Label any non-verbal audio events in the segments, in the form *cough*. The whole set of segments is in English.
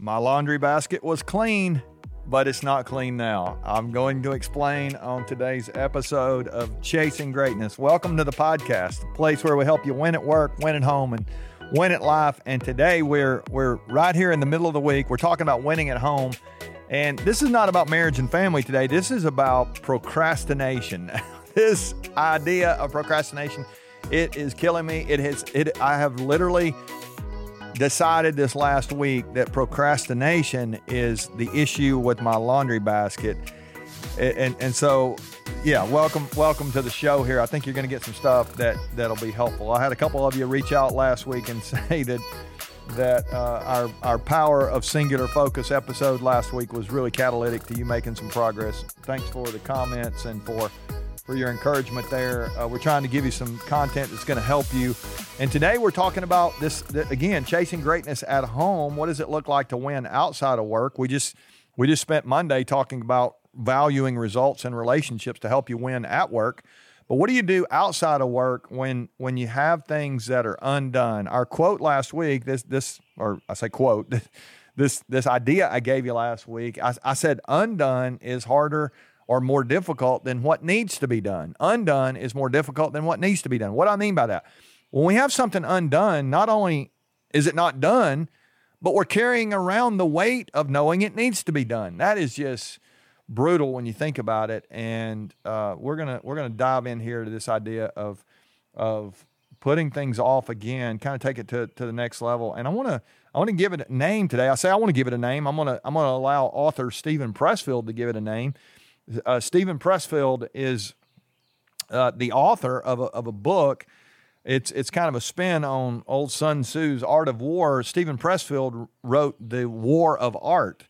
My laundry basket was clean, but it's not clean now. I'm going to explain on today's episode of Chasing Greatness. Welcome to the podcast, the place where we help you win at work, win at home, and win at life. And today we're we're right here in the middle of the week. We're talking about winning at home. And this is not about marriage and family today. This is about procrastination. *laughs* this idea of procrastination, it is killing me. It has it I have literally decided this last week that procrastination is the issue with my laundry basket. And, and so, yeah, welcome, welcome to the show here. I think you're going to get some stuff that that'll be helpful. I had a couple of you reach out last week and *laughs* say that that uh, our our power of singular focus episode last week was really catalytic to you making some progress. Thanks for the comments and for for your encouragement there. Uh, we're trying to give you some content that's going to help you. And today we're talking about this again, chasing greatness at home. What does it look like to win outside of work? We just we just spent Monday talking about valuing results and relationships to help you win at work. But what do you do outside of work when when you have things that are undone? Our quote last week, this this or I say quote, *laughs* this this idea I gave you last week, I, I said undone is harder or more difficult than what needs to be done. Undone is more difficult than what needs to be done. What do I mean by that? When we have something undone, not only is it not done, but we're carrying around the weight of knowing it needs to be done. That is just brutal when you think about it. And uh, we're gonna we're gonna dive in here to this idea of of putting things off again, kind of take it to, to the next level. And I want to I want to give it a name today. I say I want to give it a name. I'm gonna I'm gonna allow author Steven Pressfield to give it a name. Uh, Steven Pressfield is uh, the author of a, of a book. It's it's kind of a spin on old Sun Tzu's Art of War. Steven Pressfield wrote the War of Art.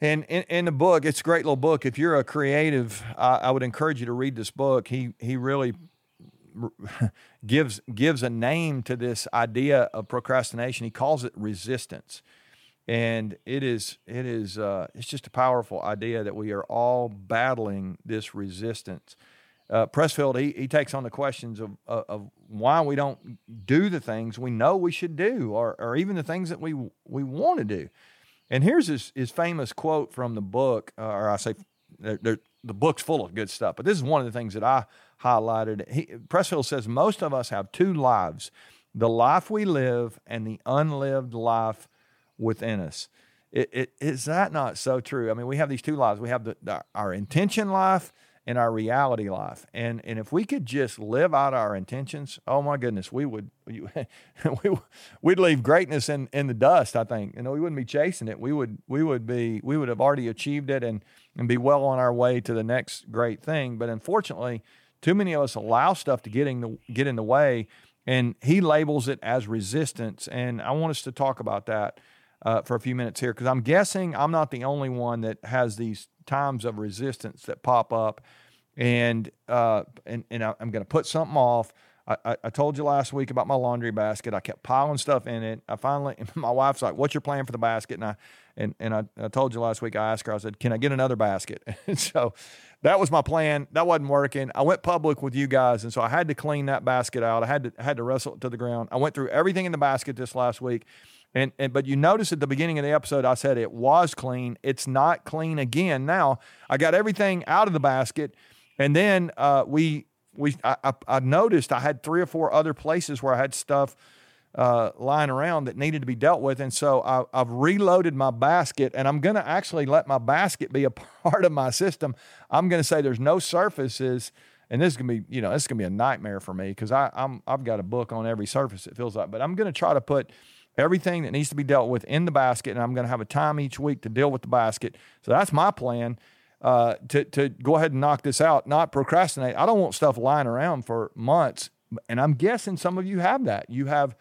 And in, in the book, it's a great little book. If you're a creative, I, I would encourage you to read this book. He he really *laughs* gives gives a name to this idea of procrastination. He calls it resistance and it is it is uh, it's just a powerful idea that we are all battling this resistance. Uh, Pressfield he, he takes on the questions of, of, of why we don't do the things we know we should do, or or even the things that we we want to do. And here's his, his famous quote from the book, uh, or I say they're, they're, the book's full of good stuff, but this is one of the things that I highlighted. He, Pressfield says most of us have two lives: the life we live and the unlived life within us. It, it, is that not so true? I mean, we have these two lives. We have the, the, our intention life and our reality life. And and if we could just live out our intentions, oh my goodness, we would *laughs* we, we'd leave greatness in, in the dust. I think you know we wouldn't be chasing it. We would we would be we would have already achieved it and and be well on our way to the next great thing. But unfortunately, too many of us allow stuff to get in the get in the way, and he labels it as resistance. And I want us to talk about that uh, for a few minutes here because I'm guessing I'm not the only one that has these times of resistance that pop up, and uh, and and I, am going to put something off. I, I, told you last week about my laundry basket. I kept piling stuff in it. I finally, *laughs* my wife's like, "What's your plan for the basket?" And I, and and I, I told you last week. I asked her. I said, "Can I get another basket?" *laughs* and so that was my plan. That wasn't working. I went public with you guys, and so I had to clean that basket out. I had to I had to wrestle it to the ground. I went through everything in the basket this last week, and, and but you notice at the beginning of the episode, I said it was clean. It's not clean again. Now I got everything out of the basket, and then uh, we we I, I, noticed I had three or four other places where I had stuff uh, lying around that needed to be dealt with, and so I, I've reloaded my basket, and I'm going to actually let my basket be a *laughs* part of my system. I'm going to say there's no surfaces and this is gonna be, you know, this is gonna be a nightmare for me because I'm I've got a book on every surface. It feels like, but I'm gonna try to put everything that needs to be dealt with in the basket, and I'm going to have a time each week to deal with the basket. So that's my plan uh, to to go ahead and knock this out, not procrastinate. I don't want stuff lying around for months, and I'm guessing some of you have that. You have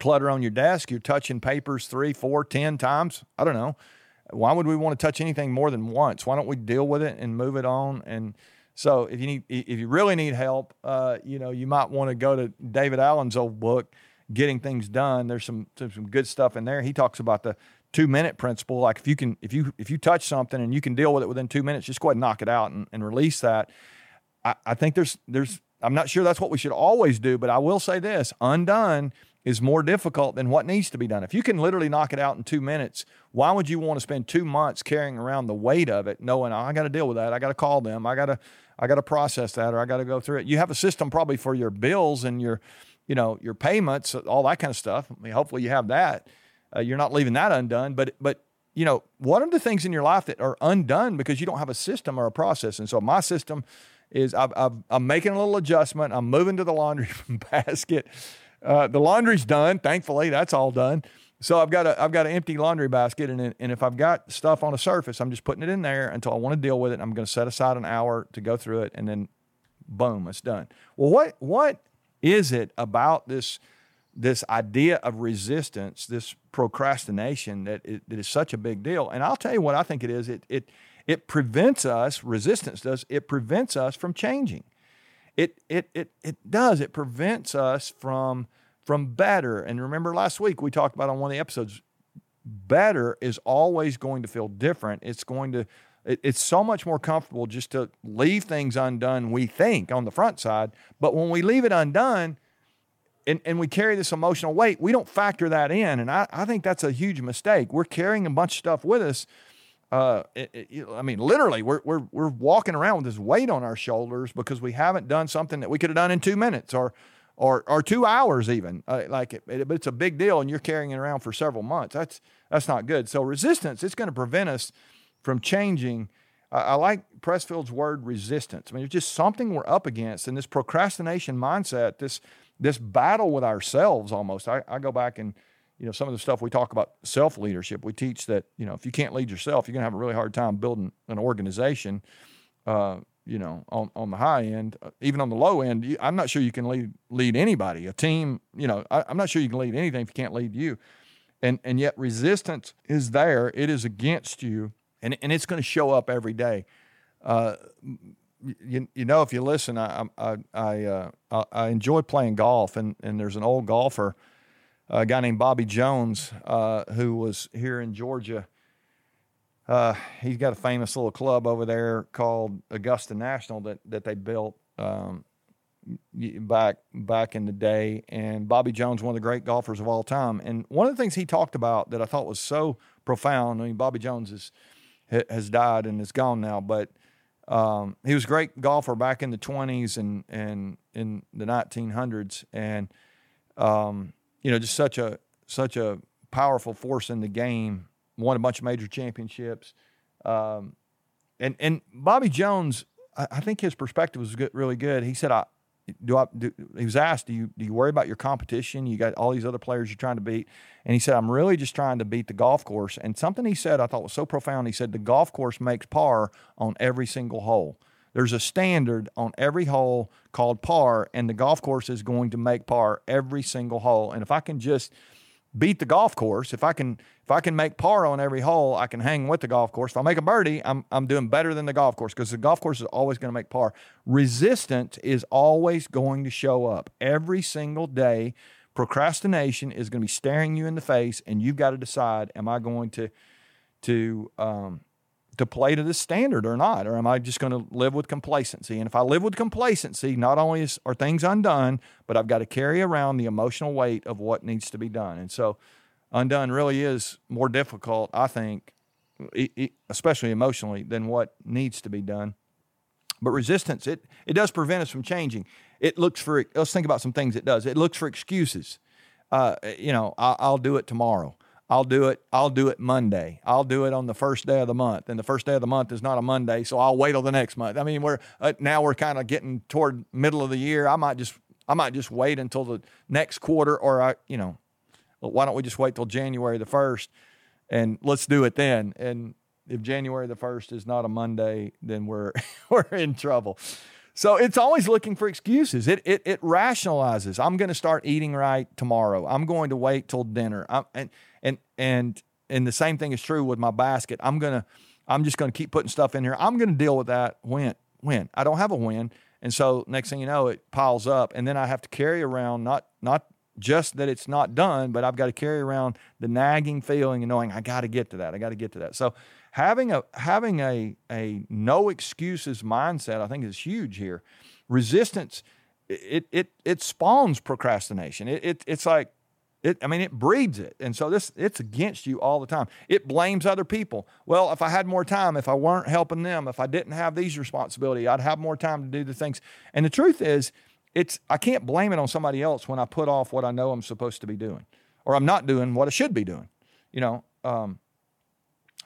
clutter on your desk. You're touching papers three, four, ten times. I don't know. Why would we want to touch anything more than once? Why don't we deal with it and move it on? And so, if you need, if you really need help, uh, you know, you might want to go to David Allen's old book getting things done. There's some some good stuff in there. He talks about the two minute principle. Like if you can if you if you touch something and you can deal with it within two minutes, just go ahead and knock it out and, and release that. I, I think there's there's I'm not sure that's what we should always do, but I will say this: undone is more difficult than what needs to be done. If you can literally knock it out in two minutes, why would you want to spend two months carrying around the weight of it, knowing oh, I got to deal with that, I got to call them, I got to, I got to process that, or I got to go through it. You have a system probably for your bills and your, you know, your payments, all that kind of stuff. I mean, hopefully you have that. Uh, you're not leaving that undone, but but you know, what are the things in your life that are undone because you don't have a system or a process? And so my system is i am making a little adjustment. I'm moving to the laundry *laughs* basket. Uh, the laundry's done. Thankfully, that's all done. So I've got a I've got an empty laundry basket, and and if I've got stuff on a surface, I'm just putting it in there until I want to deal with it. I'm going to set aside an hour to go through it, and then boom, it's done. Well, what what is it about this this idea of resistance, this procrastination that, it, that is such a big deal? And I'll tell you what I think it is. It it it prevents us. Resistance does. It prevents us from changing. It it it it does. It prevents us from from better. And remember last week we talked about on one of the episodes, better is always going to feel different. It's going to it, it's so much more comfortable just to leave things undone, we think, on the front side. But when we leave it undone, and, and we carry this emotional weight, we don't factor that in. And I, I think that's a huge mistake. We're carrying a bunch of stuff with us uh, it, it, I mean, literally, we're, we're, we're walking around with this weight on our shoulders because we haven't done something that we could have done in two minutes or, or, or two hours even. Uh, like, it, but it's a big deal, and you're carrying it around for several months. That's that's not good. So resistance, it's going to prevent us from changing. I like Pressfield's word resistance. I mean, it's just something we're up against, and this procrastination mindset, this this battle with ourselves almost. I, I go back and you know, some of the stuff we talk about self leadership, we teach that, you know, if you can't lead yourself, you're going to have a really hard time building an organization, uh, you know, on, on the high end, uh, even on the low end. You, I'm not sure you can lead, lead anybody, a team, you know, I, I'm not sure you can lead anything if you can't lead you. And, and yet resistance is there. It is against you and, and it's going to show up every day. Uh, you, you know, if you listen, I, I, I, uh, I enjoy playing golf and, and there's an old golfer, a guy named Bobby Jones, uh, who was here in Georgia. Uh, he's got a famous little club over there called Augusta National that that they built um, back back in the day. And Bobby Jones, one of the great golfers of all time. And one of the things he talked about that I thought was so profound. I mean, Bobby Jones is has died and is gone now, but um, he was a great golfer back in the 20s and and in the 1900s. And um, you know, just such a such a powerful force in the game. Won a bunch of major championships, um, and and Bobby Jones, I, I, think his perspective was good, really good. He said, "I do I." Do, he was asked, "Do you do you worry about your competition? You got all these other players you're trying to beat," and he said, "I'm really just trying to beat the golf course." And something he said I thought was so profound. He said, "The golf course makes par on every single hole." There's a standard on every hole called par, and the golf course is going to make par every single hole. And if I can just beat the golf course, if I can I can make par on every hole, I can hang with the golf course. If I make a birdie, I'm I'm doing better than the golf course because the golf course is always going to make par. Resistance is always going to show up every single day. Procrastination is going to be staring you in the face, and you've got to decide: Am I going to to um, to play to this standard or not? Or am I just going to live with complacency? And if I live with complacency, not only is, are things undone, but I've got to carry around the emotional weight of what needs to be done. And so, undone really is more difficult, I think, especially emotionally, than what needs to be done. But resistance, it, it does prevent us from changing. It looks for, let's think about some things it does. It looks for excuses. Uh, you know, I, I'll do it tomorrow. I'll do it. I'll do it Monday. I'll do it on the first day of the month, and the first day of the month is not a Monday, so I'll wait till the next month. I mean, we're uh, now we're kind of getting toward middle of the year. I might just I might just wait until the next quarter, or I, you know, why don't we just wait till January the first, and let's do it then. And if January the first is not a Monday, then we're *laughs* we're in trouble. So it's always looking for excuses. It it, it rationalizes. I'm going to start eating right tomorrow. I'm going to wait till dinner. I'm, and and and and the same thing is true with my basket. I'm gonna I'm just gonna keep putting stuff in here. I'm gonna deal with that when when I don't have a win. And so next thing you know, it piles up, and then I have to carry around not not just that it's not done, but I've got to carry around the nagging feeling and knowing I got to get to that. I got to get to that. So having a having a a no excuses mindset, I think, is huge here. Resistance, it it it spawns procrastination. It, it it's like It, I mean, it breeds it. And so this, it's against you all the time. It blames other people. Well, if I had more time, if I weren't helping them, if I didn't have these responsibility, I'd have more time to do the things. And the truth is, it's, I can't blame it on somebody else when I put off what I know I'm supposed to be doing, or I'm not doing what I should be doing. You know, um,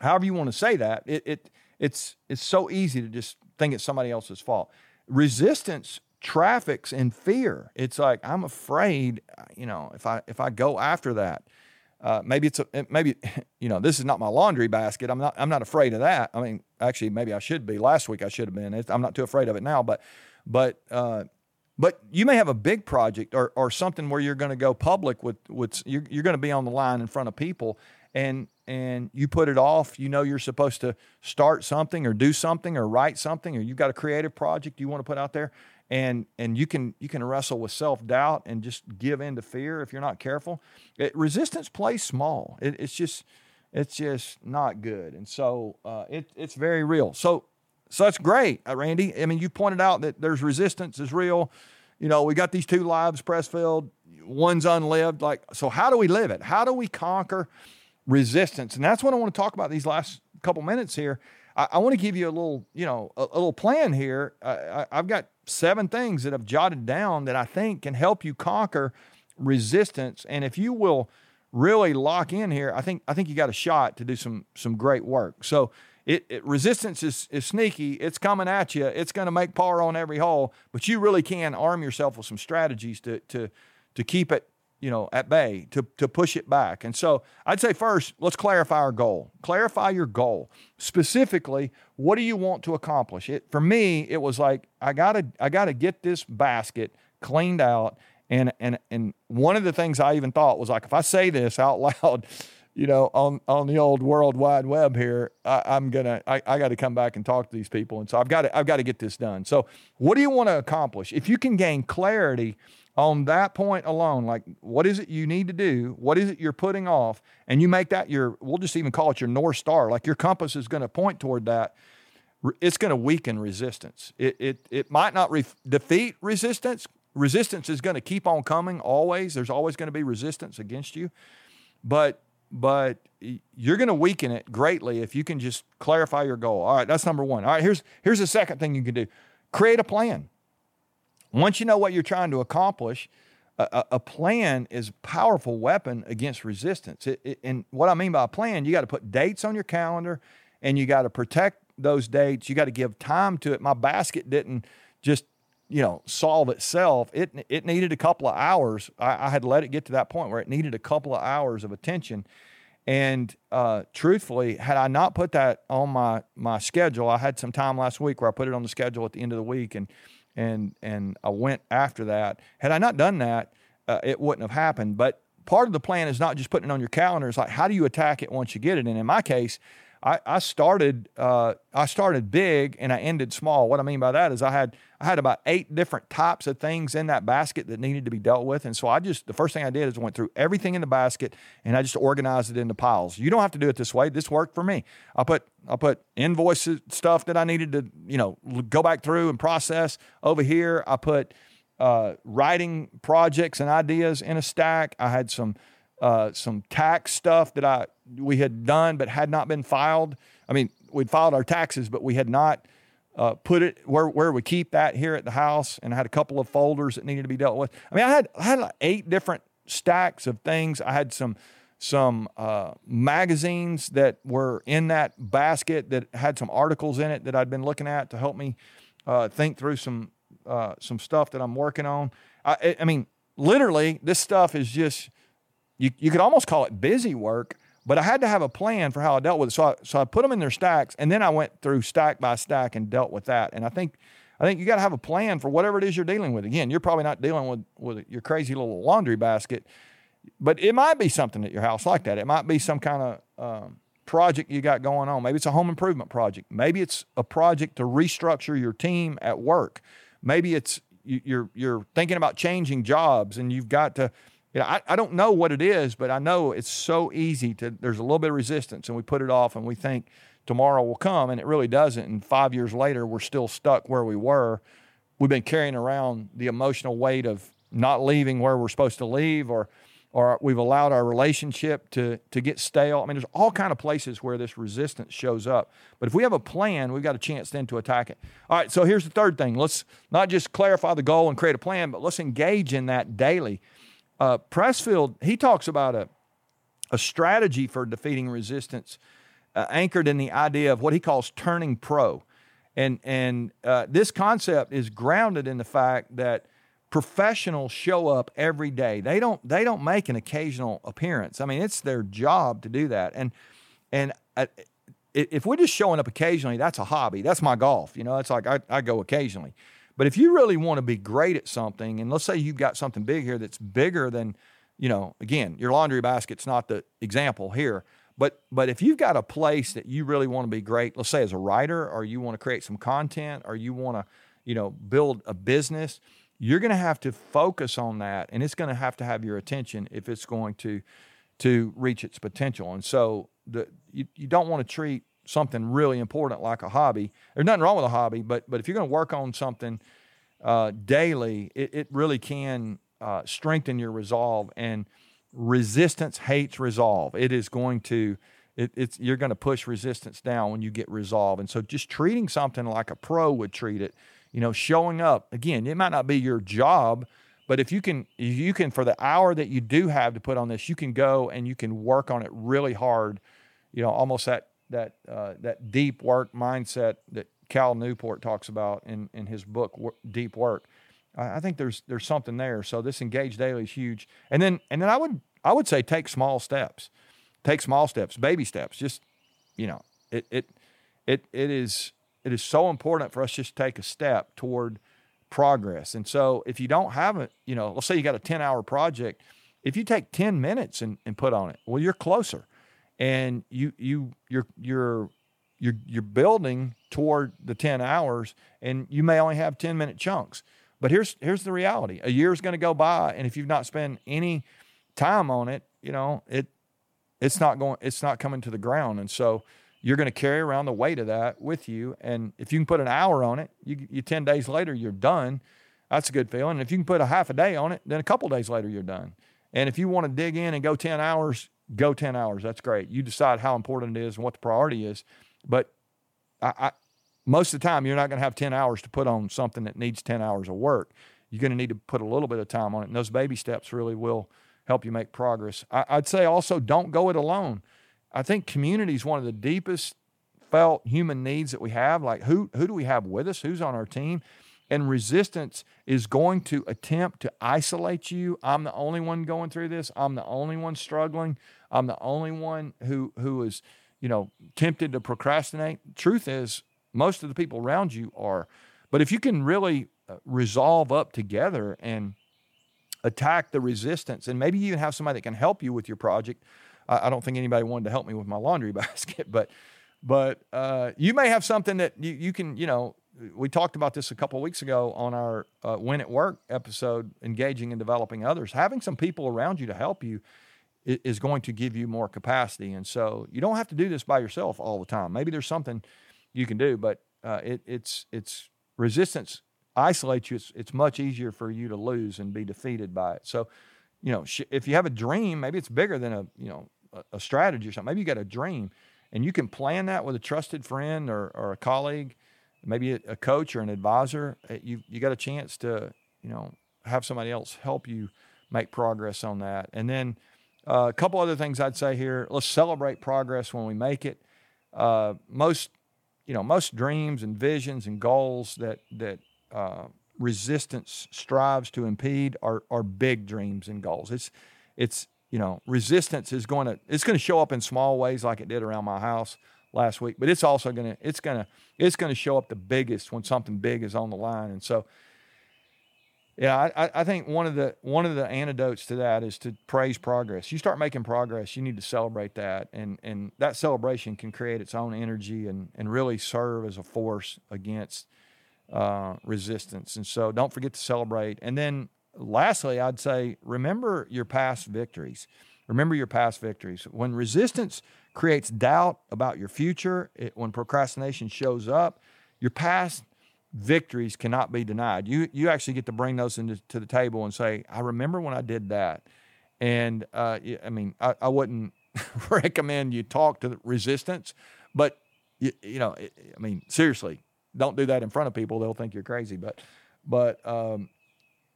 however you want to say that, it, it, it's, it's so easy to just think it's somebody else's fault. Resistance traffics in fear. It's like I'm afraid, you know, if I if I go after that, uh, maybe it's a maybe *laughs* you know this is not my laundry basket. I'm not I'm not afraid of that. I mean, actually, maybe I should be. Last week I should have been. I'm not too afraid of it now, but but uh, but you may have a big project or or something where you're going to go public with with you're, you're going to be on the line in front of people and and you put it off you know you're supposed to start something or do something or write something or you've got a creative project you want to put out there and and you can you can wrestle with self-doubt and just give in to fear if you're not careful. It, resistance plays small. It, it's just it's just not good. And so uh, it, it's very real. So so that's great uh, randy i mean you pointed out that there's resistance is real you know we got these two lives pressfield one's unlived like so how do we live it how do we conquer resistance and that's what i want to talk about these last couple minutes here I, I want to give you a little, you know, a, a little plan here. I, I've got seven things that I've jotted down that I think can help you conquer resistance. And if you will really lock in here, I think I think you got a shot to do some some great work. So it, it, resistance is, is sneaky. It's coming at you. It's going to make par on every hole, but you really can arm yourself with some strategies to to to keep it you know, at bay to, to push it back. And so I'd say first, let's clarify our goal. Clarify your goal. Specifically, what do you want to accomplish? It for me, it was like I gotta I gotta get this basket cleaned out. And and and one of the things I even thought was like if I say this out *laughs* loud, you know, on on the old World Wide Web here, I, am gonna I, I got to come back and talk to these people, and so I've got to I've got to get this done. So, what do you want to accomplish? If you can gain clarity on that point alone, like what is it you need to do? What is it you're putting off? And you make that your, we'll just even call it your North Star. Like your compass is going to point toward that. It's going to weaken resistance. It, it, it might not re- defeat resistance. Resistance is going to keep on coming always. There's always going to be resistance against you. But, but you're going to weaken it greatly if you can just clarify your goal. All right, that's number one. All right, here's, here's the second thing you can do create a plan once you know what you're trying to accomplish, a, a plan is a powerful weapon against resistance. It, it, and what I mean by a plan, you got to put dates on your calendar and you got to protect those dates. You got to give time to it. My basket didn't just you know solve itself it it needed a couple of hours I, I, had let it get to that point where it needed a couple of hours of attention and uh, truthfully had i not put that on my my schedule i had some time last week where i put it on the schedule at the end of the week and and and I went after that. Had I not done that, uh, it wouldn't have happened. But part of the plan is not just putting it on your calendar. It's like how do you attack it once you get it? And in my case, I, started uh, I started big and I ended small. What I mean by that is I had I had about eight different types of things in that basket that needed to be dealt with, and so I just the first thing I did is went through everything in the basket and I just organized it into piles. You don't have to do it this way. This worked for me. I put I put invoices stuff that I needed to you know go back through and process over here. I put uh, writing projects and ideas in a stack. I had some uh, some tax stuff that I we had done but had not been filed. I mean, we'd filed our taxes, but we had not uh, put it where where we keep that here at the house. And I had a couple of folders that needed to be dealt with. I mean, I had I had like eight different stacks of things. I had some some uh, magazines that were in that basket that had some articles in it that I'd been looking at to help me uh, think through some uh, some stuff that I'm working on. I, I mean, literally, this stuff is just you, you could almost call it busy work, but I had to have a plan for how I dealt with it. So I, so I put them in their stacks and then I went through stack by stack and dealt with that. And I think, I think you got to have a plan for whatever it is you're dealing with. Again, you're probably not dealing with, with your crazy little laundry basket, but it might be something at your house like that. It might be some kind of um, project you got going on. Maybe it's a home improvement project. Maybe it's a project to restructure your team at work. Maybe it's you're you're thinking about changing jobs and you've got to you know, I, I don't know what it is, but I know it's so easy to, there's a little bit of resistance and we put it off and we think tomorrow will come and it really doesn't. And five years later, we're still stuck where we were. We've been carrying around the emotional weight of not leaving where we're supposed to leave or, or we've allowed our relationship to to get stale. I mean, there's all kind of places where this resistance shows up. But if we have a plan, we've got a chance then to attack it. All right, so here's the third thing. Let's not just clarify the goal and create a plan, but let's engage in that daily. Uh, Pressfield, he talks about a a strategy for defeating resistance uh, anchored in the idea of what he calls turning pro. And, and uh, this concept is grounded in the fact that professionals show up every day. They don't they don't make an occasional appearance. I mean, it's their job to do that. And and uh, if we're just showing up occasionally, that's a hobby. That's my golf. You know, it's like I, I go occasionally. But if you really want to be great at something, and let's say you've got something big here that's bigger than, you know, again, your laundry basket's not the example here. But but if you've got a place that you really want to be great, let's say as a writer, or you want to create some content, or you want to, you know, build a business, you're going to have to focus on that and it's going to have to have your attention if it's going to to reach its potential and so the you, you don't want to treat something really important like a hobby there's nothing wrong with a hobby but but if you're going to work on something uh, daily it, it really can uh, strengthen your resolve and resistance hates resolve it is going to it, it's you're going to push resistance down when you get resolve and so just treating something like a pro would treat it you know, showing up. Again, it might not be your job, but if you can, you can for the hour that you do have to put on this, you can go and you can work on it really hard. You know, almost that that uh, that deep work mindset that Cal Newport talks about in in his book Deep Work. I, think there's there's something there. So this engage daily is huge. And then and then I would I would say take small steps, take small steps, baby steps. Just you know, it it it it is it is so important for us just to take a step toward progress. And so if you don't have it, you know, let's say you got a 10 hour project, if you take 10 minutes and, and put on it, well, you're closer and you, you, you're, you're, you're, you're building toward the 10 hours and you may only have 10 minute chunks. But here's, here's the reality. A year is going to go by. And if you've not spent any time on it, you know, it, it's not going, it's not coming to the ground. And so, you're going to carry around the weight of that with you. And if you can put an hour on it, you, you 10 days later, you're done. That's a good feeling. And if you can put a half a day on it, then a couple days later, you're done. And if you want to dig in and go 10 hours, go 10 hours. That's great. You decide how important it is and what the priority is. But I, I, most of the time, you're not going to have 10 hours to put on something that needs 10 hours of work. You're going to need to put a little bit of time on it. And those baby steps really will help you make progress. I, I'd say also don't go it alone. I think community is one of the deepest felt human needs that we have. Like who who do we have with us? Who's on our team? And resistance is going to attempt to isolate you. I'm the only one going through this. I'm the only one struggling. I'm the only one who who is, you know, tempted to procrastinate. Truth is, most of the people around you are. But if you can really uh, resolve up together and attack the resistance, and maybe even have somebody that can help you with your project I, I don't think anybody wanted to help me with my laundry *laughs* basket, but but uh, you may have something that you, you can you know we talked about this a couple weeks ago on our uh, Win at Work episode, engaging and developing others. Having some people around you to help you is going to give you more capacity. And so you don't have to do this by yourself all the time. Maybe there's something you can do, but uh, it, it's it's resistance isolates you. It's, it's much easier for you to lose and be defeated by it. So, you know, if you have a dream, maybe it's bigger than a you know a, strategy or something. Maybe you got a dream and you can plan that with a trusted friend or, or a colleague, maybe a, a coach or an advisor. Uh, you, you got a chance to, you know, have somebody else help you make progress on that. And then uh, a couple other things I'd say here. Let's celebrate progress when we make it. Uh, most, you know, most dreams and visions and goals that that uh, resistance strives to impede are are big dreams and goals. It's it's you know, resistance is going to it's going to show up in small ways like it did around my house last week, but it's also going to it's going to it's going to show up the biggest when something big is on the line. And so yeah, I, I think one of the one of the antidotes to that is to praise progress. You start making progress, you need to celebrate that, and and that celebration can create its own energy and and really serve as a force against uh, resistance. And so, don't forget to celebrate. And then lastly, I'd say remember your past victories. Remember your past victories. When resistance creates doubt about your future, it, when procrastination shows up, your past victories cannot be denied. You you actually get to bring those into to the table and say, I remember when I did that. And uh, I mean, I, I wouldn't *laughs* recommend you talk to the resistance, but you, you know, I mean, seriously, don't do that in front of people. They'll think you're crazy. But, but, um,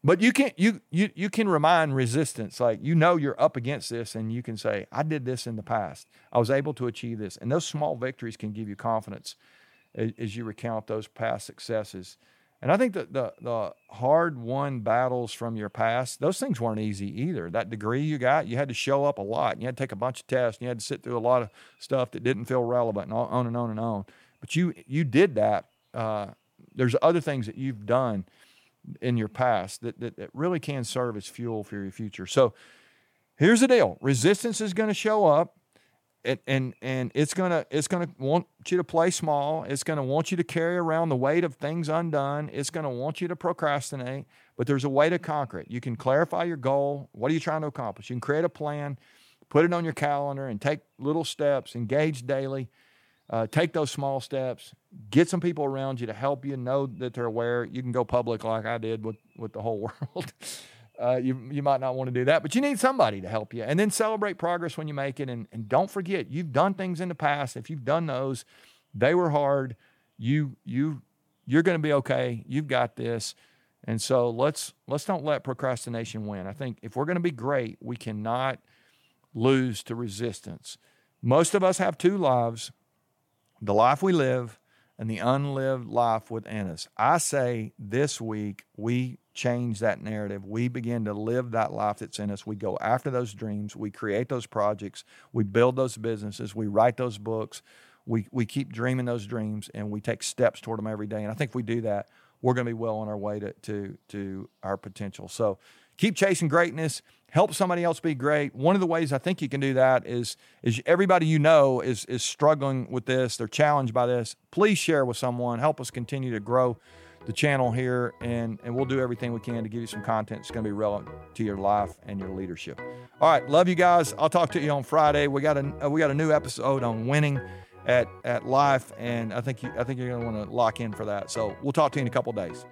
but you can you you you can remind resistance like you know you're up against this and you can say I did this in the past. I was able to achieve this. And those small victories can give you confidence as, you recount those past successes. And I think that the the hard won battles from your past, those things weren't easy either. That degree you got, you had to show up a lot. And You had to take a bunch of tests. And you had to sit through a lot of stuff that didn't feel relevant, and on and on and on. But you you did that. Uh, there's other things that you've done in your past that, that, that really can serve as fuel for your future. So here's the deal: resistance is going to show up it, and and it's gonna it's gonna want you to play small. It's gonna want you to carry around the weight of things undone. It's gonna want you to procrastinate. But there's a way to conquer it. You can clarify your goal. What are you trying to accomplish? You can create a plan, put it on your calendar, and take little steps. Engage daily. Uh, take those small steps. Get some people around you to help you know that they're aware. You can go public like I did with with the whole *laughs* world. Uh, you, you might not want to do that, but you need somebody to help you. And then celebrate progress when you make it. And, and don't forget, you've done things in the past. If you've done those, they were hard. You, you, you're going to be okay. You've got this. And so let's, let's don't let procrastination win. I think if we're going to be great, we cannot lose to resistance. Most of us have two lives the life we live and the unlived life within us. I say this week we change that narrative. We begin to live that life that's in us. We go after those dreams. We create those projects. We build those businesses. We write those books. We, we keep dreaming those dreams and we take steps toward them every day. And I think if we do that, we're going to be well on our way to, to, to our potential. So keep chasing greatness. Help somebody else be great. One of the ways I think you can do that is, is everybody you know is, is struggling with this. They're challenged by this. Please share with someone. Help us continue to grow the channel here, and, and we'll do everything we can to give you some content that's going to be relevant to your life and your leadership. All right, love you guys. I'll talk to you on Friday. We got a uh, we got a new episode on winning at at life, and I think you I think you're going to want to lock in for that. So we'll talk to you in a couple days.